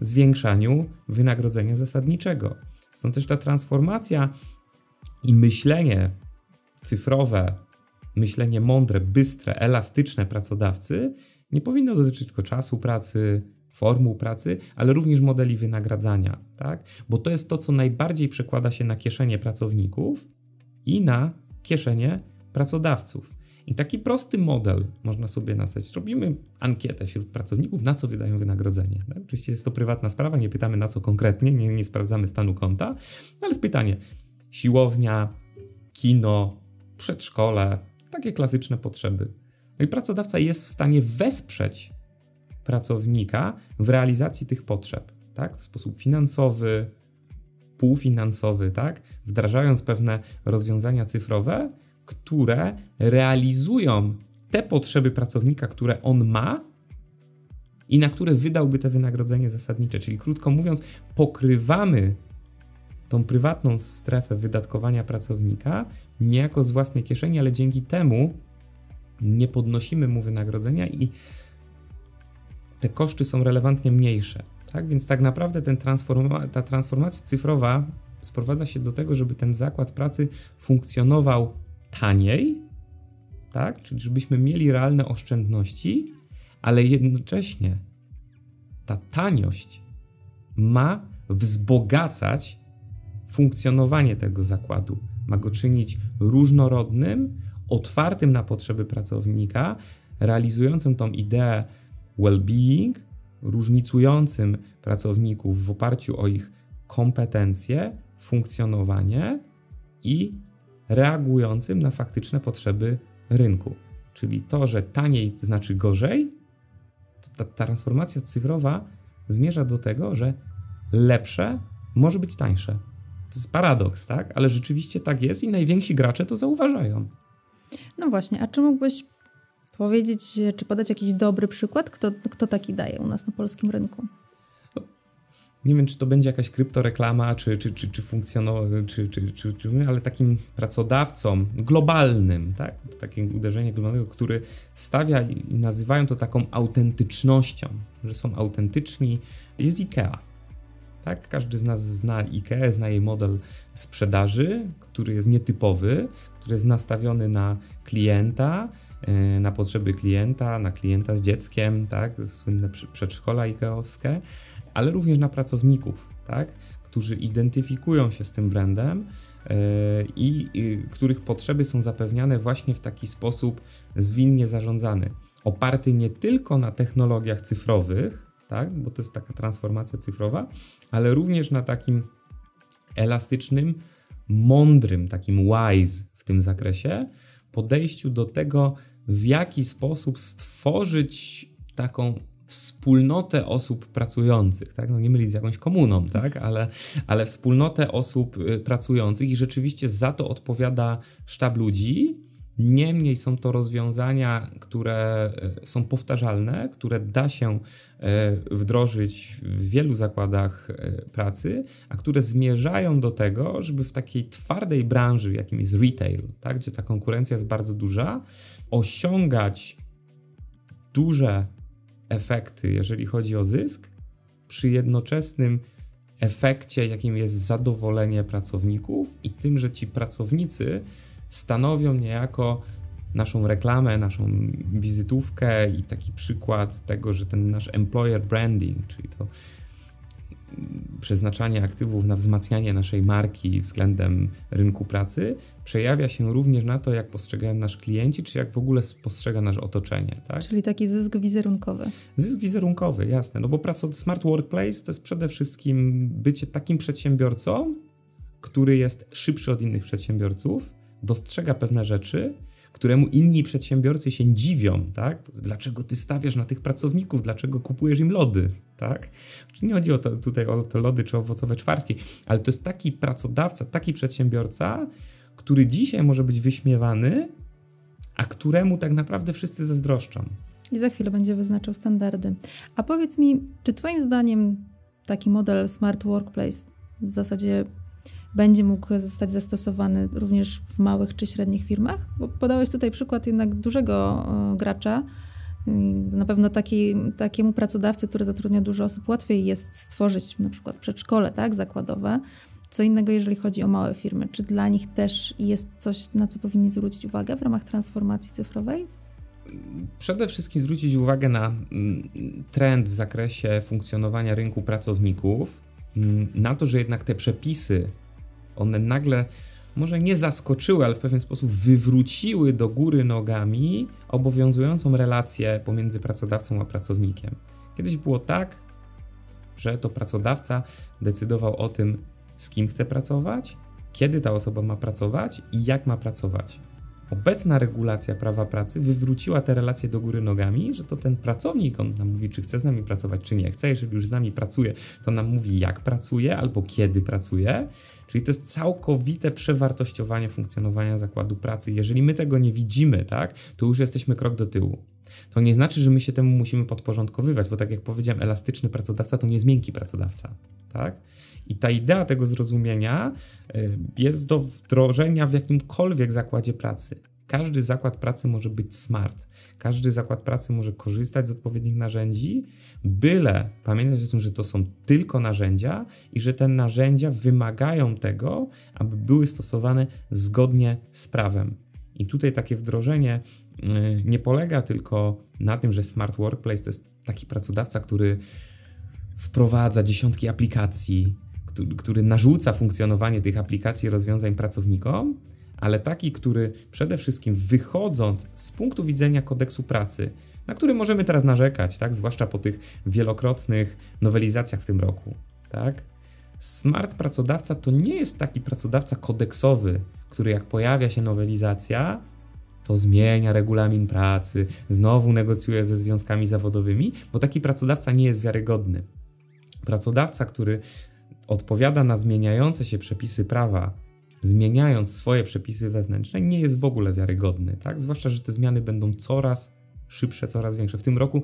zwiększaniu wynagrodzenia zasadniczego. Stąd też ta transformacja i myślenie cyfrowe, myślenie mądre, bystre, elastyczne pracodawcy nie powinno dotyczyć tylko czasu pracy, formuł pracy, ale również modeli wynagradzania, tak? Bo to jest to, co najbardziej przekłada się na kieszenie pracowników i na kieszenie pracodawców. I taki prosty model można sobie nastawić. Robimy ankietę wśród pracowników, na co wydają wynagrodzenie. Tak? Oczywiście jest to prywatna sprawa, nie pytamy na co konkretnie, nie, nie sprawdzamy stanu konta, ale jest pytanie, siłownia, kino, przedszkole, takie klasyczne potrzeby. No i pracodawca jest w stanie wesprzeć pracownika w realizacji tych potrzeb, tak? W sposób finansowy, półfinansowy, tak? Wdrażając pewne rozwiązania cyfrowe, które realizują te potrzeby pracownika, które on ma i na które wydałby te wynagrodzenie zasadnicze. Czyli krótko mówiąc, pokrywamy tą prywatną strefę wydatkowania pracownika niejako z własnej kieszeni, ale dzięki temu nie podnosimy mu wynagrodzenia i te koszty są relevantnie mniejsze. Tak więc tak naprawdę ten transforma ta transformacja cyfrowa sprowadza się do tego, żeby ten zakład pracy funkcjonował taniej, tak? czyli żebyśmy mieli realne oszczędności, ale jednocześnie ta taniość ma wzbogacać funkcjonowanie tego zakładu. Ma go czynić różnorodnym, otwartym na potrzeby pracownika, realizującym tą ideę well-being, różnicującym pracowników w oparciu o ich kompetencje, funkcjonowanie i reagującym na faktyczne potrzeby rynku. Czyli to, że taniej znaczy gorzej, ta transformacja cyfrowa zmierza do tego, że lepsze może być tańsze. To jest paradoks, tak? Ale rzeczywiście tak jest i najwięksi gracze to zauważają.
No właśnie, a czy mógłbyś powiedzieć, czy podać jakiś dobry przykład, kto, kto taki daje u nas na polskim rynku?
nie wiem, czy to będzie jakaś kryptoreklama, czy, czy, czy, czy funkcjonować, czy, czy, czy, czy, ale takim pracodawcą globalnym, tak? To takie uderzenie globalnego, który stawia i nazywają to taką autentycznością, że są autentyczni, jest IKEA. Tak? Każdy z nas zna IKEA, zna jej model sprzedaży, który jest nietypowy, który jest nastawiony na klienta, e, na potrzeby klienta, na klienta z dzieckiem, tak? Słynne przedszkola IKEA-owskie ale również na pracowników, tak? którzy identyfikują się z tym brandem yy, i których potrzeby są zapewniane właśnie w taki sposób zwinnie zarządzany, oparty nie tylko na technologiach cyfrowych, tak? bo to jest taka transformacja cyfrowa, ale również na takim elastycznym, mądrym, takim wise w tym zakresie podejściu do tego, w jaki sposób stworzyć taką wspólnotę osób pracujących, tak? No nie mylić z jakąś komuną, tak? Ale, ale wspólnotę osób y, pracujących i rzeczywiście za to odpowiada sztab ludzi. Niemniej są to rozwiązania, które y, są powtarzalne, które da się y, wdrożyć w wielu zakładach pracy, a które zmierzają do tego, żeby w takiej twardej branży, jakim jest retail, tak, gdzie ta konkurencja jest bardzo duża, osiągać duże efekty, jeżeli chodzi o zysk, przy jednoczesnym efekcie, jakim jest zadowolenie pracowników i tym, że ci pracownicy stanowią niejako naszą reklamę, naszą wizytówkę i taki przykład tego, że ten nasz employer branding, czyli to przeznaczanie aktywów na wzmacnianie naszej marki względem rynku pracy przejawia się również na to, jak postrzegają nasz klienci, czy jak w ogóle postrzega nasze otoczenie. Tak?
Czyli taki zysk wizerunkowy.
Zysk wizerunkowy, jasne. No bo praca Smart Workplace to jest przede wszystkim bycie takim przedsiębiorcą, który jest szybszy od innych przedsiębiorców, dostrzega pewne rzeczy, któremu inni przedsiębiorcy się dziwią, tak? Dlaczego ty stawiasz na tych pracowników, dlaczego kupujesz im lody, tak? Nie chodzi o to, tutaj o te lody czy owocowe czwartki, ale to jest taki pracodawca, taki przedsiębiorca, który dzisiaj może być wyśmiewany, a któremu tak naprawdę wszyscy zazdroszczą.
I za chwilę będzie wyznaczał standardy. A powiedz mi, czy Twoim zdaniem taki model Smart Workplace w zasadzie będzie mógł zostać zastosowany również w małych czy średnich firmach? Bo podałeś tutaj przykład jednak dużego gracza. Na pewno taki, takiemu pracodawcy, który zatrudnia dużo osób, łatwiej jest stworzyć na przykład przedszkole tak, zakładowe. Co innego, jeżeli chodzi o małe firmy. Czy dla nich też jest coś, na co powinni zwrócić uwagę w ramach transformacji cyfrowej?
Przede wszystkim zwrócić uwagę na mm, trend w zakresie funkcjonowania rynku pracowników, mm, na to, że jednak te przepisy one nagle może nie zaskoczyły, ale w pewien sposób wywróciły do góry nogami obowiązującą relację pomiędzy pracodawcą a pracownikiem. Kiedyś było tak, że to pracodawca decydował o tym, z kim chce pracować, kiedy ta osoba ma pracować i jak ma pracować. Obecna regulacja prawa pracy wywróciła te relacje do góry nogami, że to ten pracownik, on nam mówi, czy chce z nami pracować, czy nie chce. Jeżeli już z nami pracuje, to nam mówi, jak pracuje albo kiedy pracuje. Czyli to jest całkowite przewartościowanie funkcjonowania zakładu pracy. Jeżeli my tego nie widzimy, tak, to już jesteśmy krok do tyłu. To nie znaczy, że my się temu musimy podporządkowywać, bo tak jak powiedziałem, elastyczny pracodawca to nie jest miękki pracodawca, tak? I ta idea tego zrozumienia y, jest do wdrożenia w jakimkolwiek zakładzie pracy. Każdy zakład pracy może być smart. Każdy zakład pracy może korzystać z odpowiednich narzędzi, byle pamiętać o tym, że to są tylko narzędzia i że te narzędzia wymagają tego, aby były stosowane zgodnie z prawem. I tutaj takie wdrożenie y, nie polega tylko na tym, że Smart Workplace to jest taki pracodawca, który wprowadza dziesiątki aplikacji, który, narzuca funkcjonowanie tych aplikacji rozwiązań pracownikom, ale taki, który przede wszystkim wychodząc z punktu widzenia kodeksu pracy, na który możemy teraz narzekać, tak, zwłaszcza po tych wielokrotnych nowelizacjach w tym roku, tak? Smart pracodawca to nie jest taki pracodawca kodeksowy, który jak pojawia się nowelizacja, to zmienia regulamin pracy, znowu negocjuje ze związkami zawodowymi, bo taki pracodawca nie jest wiarygodny. Pracodawca, który odpowiada na zmieniające się przepisy prawa, zmieniając swoje przepisy wewnętrzne, nie jest w ogóle wiarygodny, tak? Zwłaszcza, że te zmiany będą coraz szybsze, coraz większe. W tym roku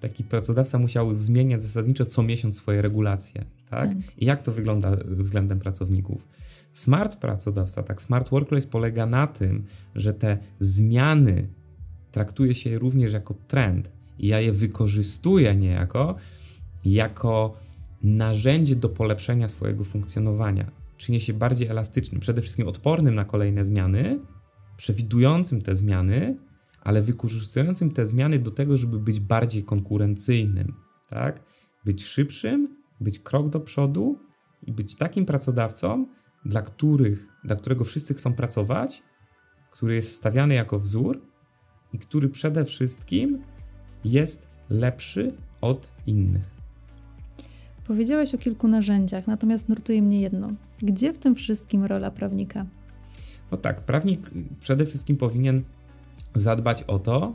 taki pracodawca musiał zmieniać zasadniczo co miesiąc swoje regulacje. Tak? tak. I jak to wygląda względem pracowników? Smart pracodawca, tak, smart workplace polega na tym, że te zmiany traktuje się również jako trend i ja je wykorzystuję niejako jako narzędzie do polepszenia swojego funkcjonowania. Czynię się bardziej elastycznym, przede wszystkim odpornym na kolejne zmiany, przewidującym te zmiany, ale wykorzystującym te zmiany do tego, żeby być bardziej konkurencyjnym, tak? Być szybszym, być krok do przodu i być takim pracodawcą, dla których, dla którego wszyscy chcą pracować, który jest stawiany jako wzór i który przede wszystkim jest lepszy od innych.
Powiedziałeś o kilku narzędziach, natomiast nurtuje mnie jedno. Gdzie w tym wszystkim rola prawnika?
No tak, prawnik przede wszystkim powinien zadbać o to,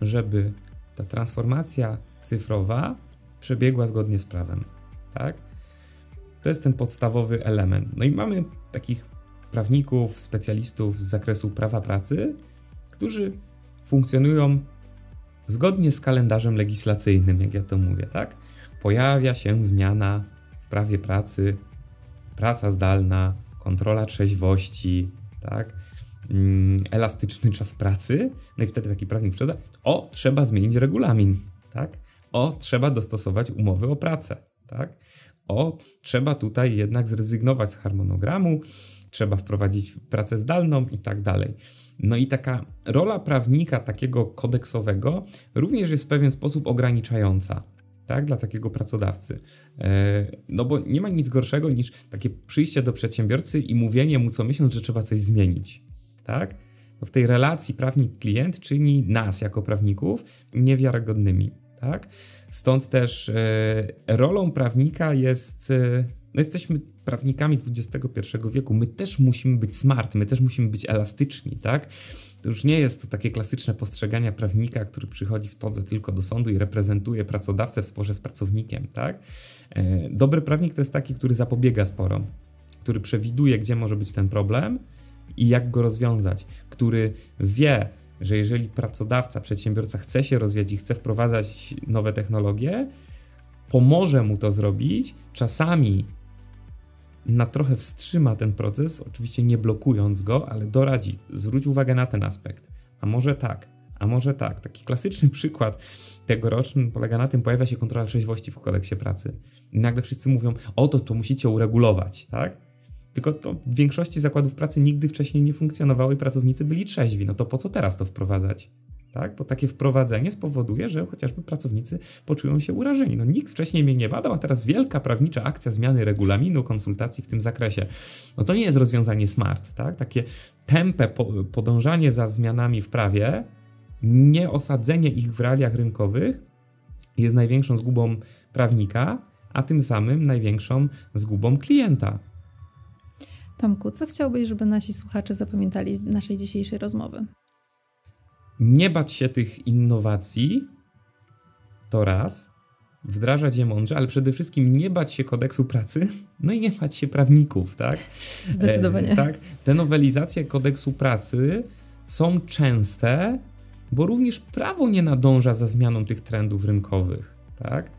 żeby ta transformacja cyfrowa przebiegła zgodnie z prawem. Tak? To jest ten podstawowy element. No i mamy takich prawników, specjalistów z zakresu prawa pracy, którzy funkcjonują zgodnie z kalendarzem legislacyjnym, jak ja to mówię, tak? Pojawia się zmiana w prawie pracy, praca zdalna, kontrola trzeźwości, tak? Mm, elastyczny czas pracy. No i wtedy taki prawnik przychodzi, o, trzeba zmienić regulamin, tak? O, trzeba dostosować umowy o pracę, tak? O, trzeba tutaj jednak zrezygnować z harmonogramu, trzeba wprowadzić pracę zdalną i tak dalej. No i taka rola prawnika takiego kodeksowego również jest w pewien sposób ograniczająca. Tak, dla takiego pracodawcy. E, no bo nie ma nic gorszego niż takie przyjście do przedsiębiorcy i mówienie mu co miesiąc, że trzeba coś zmienić. Tak? No w tej relacji prawnik-klient czyni nas jako prawników niewiarygodnymi. Tak? Stąd też e, rolą prawnika jest. E, no jesteśmy prawnikami XXI wieku, my też musimy być smart, my też musimy być elastyczni, tak? To już nie jest to takie klasyczne postrzeganie prawnika, który przychodzi w todze tylko do sądu i reprezentuje pracodawcę w sporze z pracownikiem, tak? E, dobry prawnik to jest taki, który zapobiega sporom, który przewiduje, gdzie może być ten problem i jak go rozwiązać, który wie, że jeżeli pracodawca, przedsiębiorca chce się rozwijać i chce wprowadzać nowe technologie, pomoże mu to zrobić, czasami na trochę wstrzyma ten proces, oczywiście nie blokując go, ale doradzi, zwróć uwagę na ten aspekt. A może tak, a może tak. Taki klasyczny przykład tegoroczny polega na tym, pojawia się kontrola trzeźwości w kodeksie pracy. I nagle wszyscy mówią, oto to musicie uregulować, tak? Tylko to w większości zakładów pracy nigdy wcześniej nie funkcjonowało i pracownicy byli trzeźwi. No to po co teraz to wprowadzać? Tak? Bo takie wprowadzenie spowoduje, że chociażby pracownicy poczują się urażeni. No nikt wcześniej mnie nie badał, a teraz wielka prawnicza akcja zmiany regulaminu, konsultacji w tym zakresie. No to nie jest rozwiązanie smart, tak? Takie tempe po, podążanie za zmianami w prawie, nie osadzenie ich w realiach rynkowych jest największą zgubą prawnika, a tym samym największą zgubą klienta.
Tomku, co chciałbyś, żeby nasi słuchacze zapamiętali z naszej dzisiejszej rozmowy?
Nie bać się tych innowacji, to raz, wdrażać je mądrze, ale przede wszystkim nie bać się kodeksu pracy, no i nie bać się prawników, tak?
Zdecydowanie.
E, tak, te nowelizacje kodeksu pracy są częste, bo również prawo nie nadąża za zmianą tych trendów rynkowych, tak?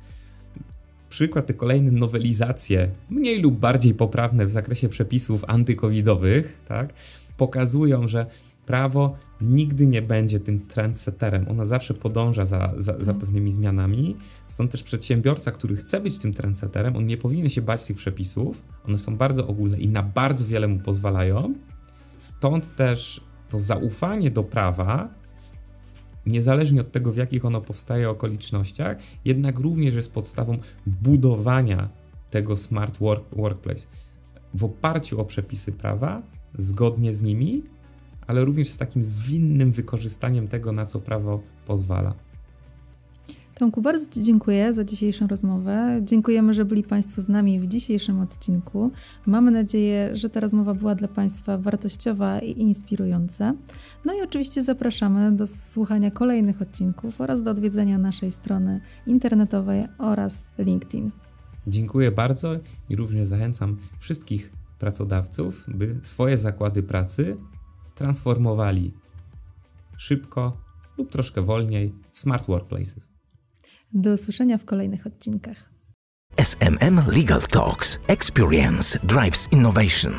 przykład te kolejne nowelizacje, mniej lub bardziej poprawne w zakresie przepisów antykowidowych, tak, pokazują, że prawo nigdy nie będzie tym trendsetterem. Ona zawsze podąża za, za, za mhm. pewnymi zmianami. Stąd też przedsiębiorca, który chce być tym trendsetterem, on nie powinien się bać tych przepisów. One są bardzo ogólne i na bardzo wiele mu pozwalają. Stąd też to zaufanie do prawa niezależnie od tego, w jakich ono powstaje okolicznościach, jednak również jest podstawą budowania tego smart work, workplace w oparciu o przepisy prawa, zgodnie z nimi, ale również z takim zwinnym wykorzystaniem tego, na co prawo pozwala.
Tomku, bardzo Ci dziękuję za dzisiejszą rozmowę. Dziękujemy, że byli Państwo z nami w dzisiejszym odcinku. Mamy nadzieję, że ta rozmowa była dla Państwa wartościowa i inspirująca. No i oczywiście zapraszamy do słuchania kolejnych odcinków oraz do odwiedzenia naszej strony internetowej oraz LinkedIn.
Dziękuję bardzo i również zachęcam wszystkich pracodawców, by swoje zakłady pracy transformowali szybko, lub troszkę wolniej w Smart Workplaces.
Do usłyszenia w kolejnych odcinkach.
SMM Legal Talks. Experience drives innovation.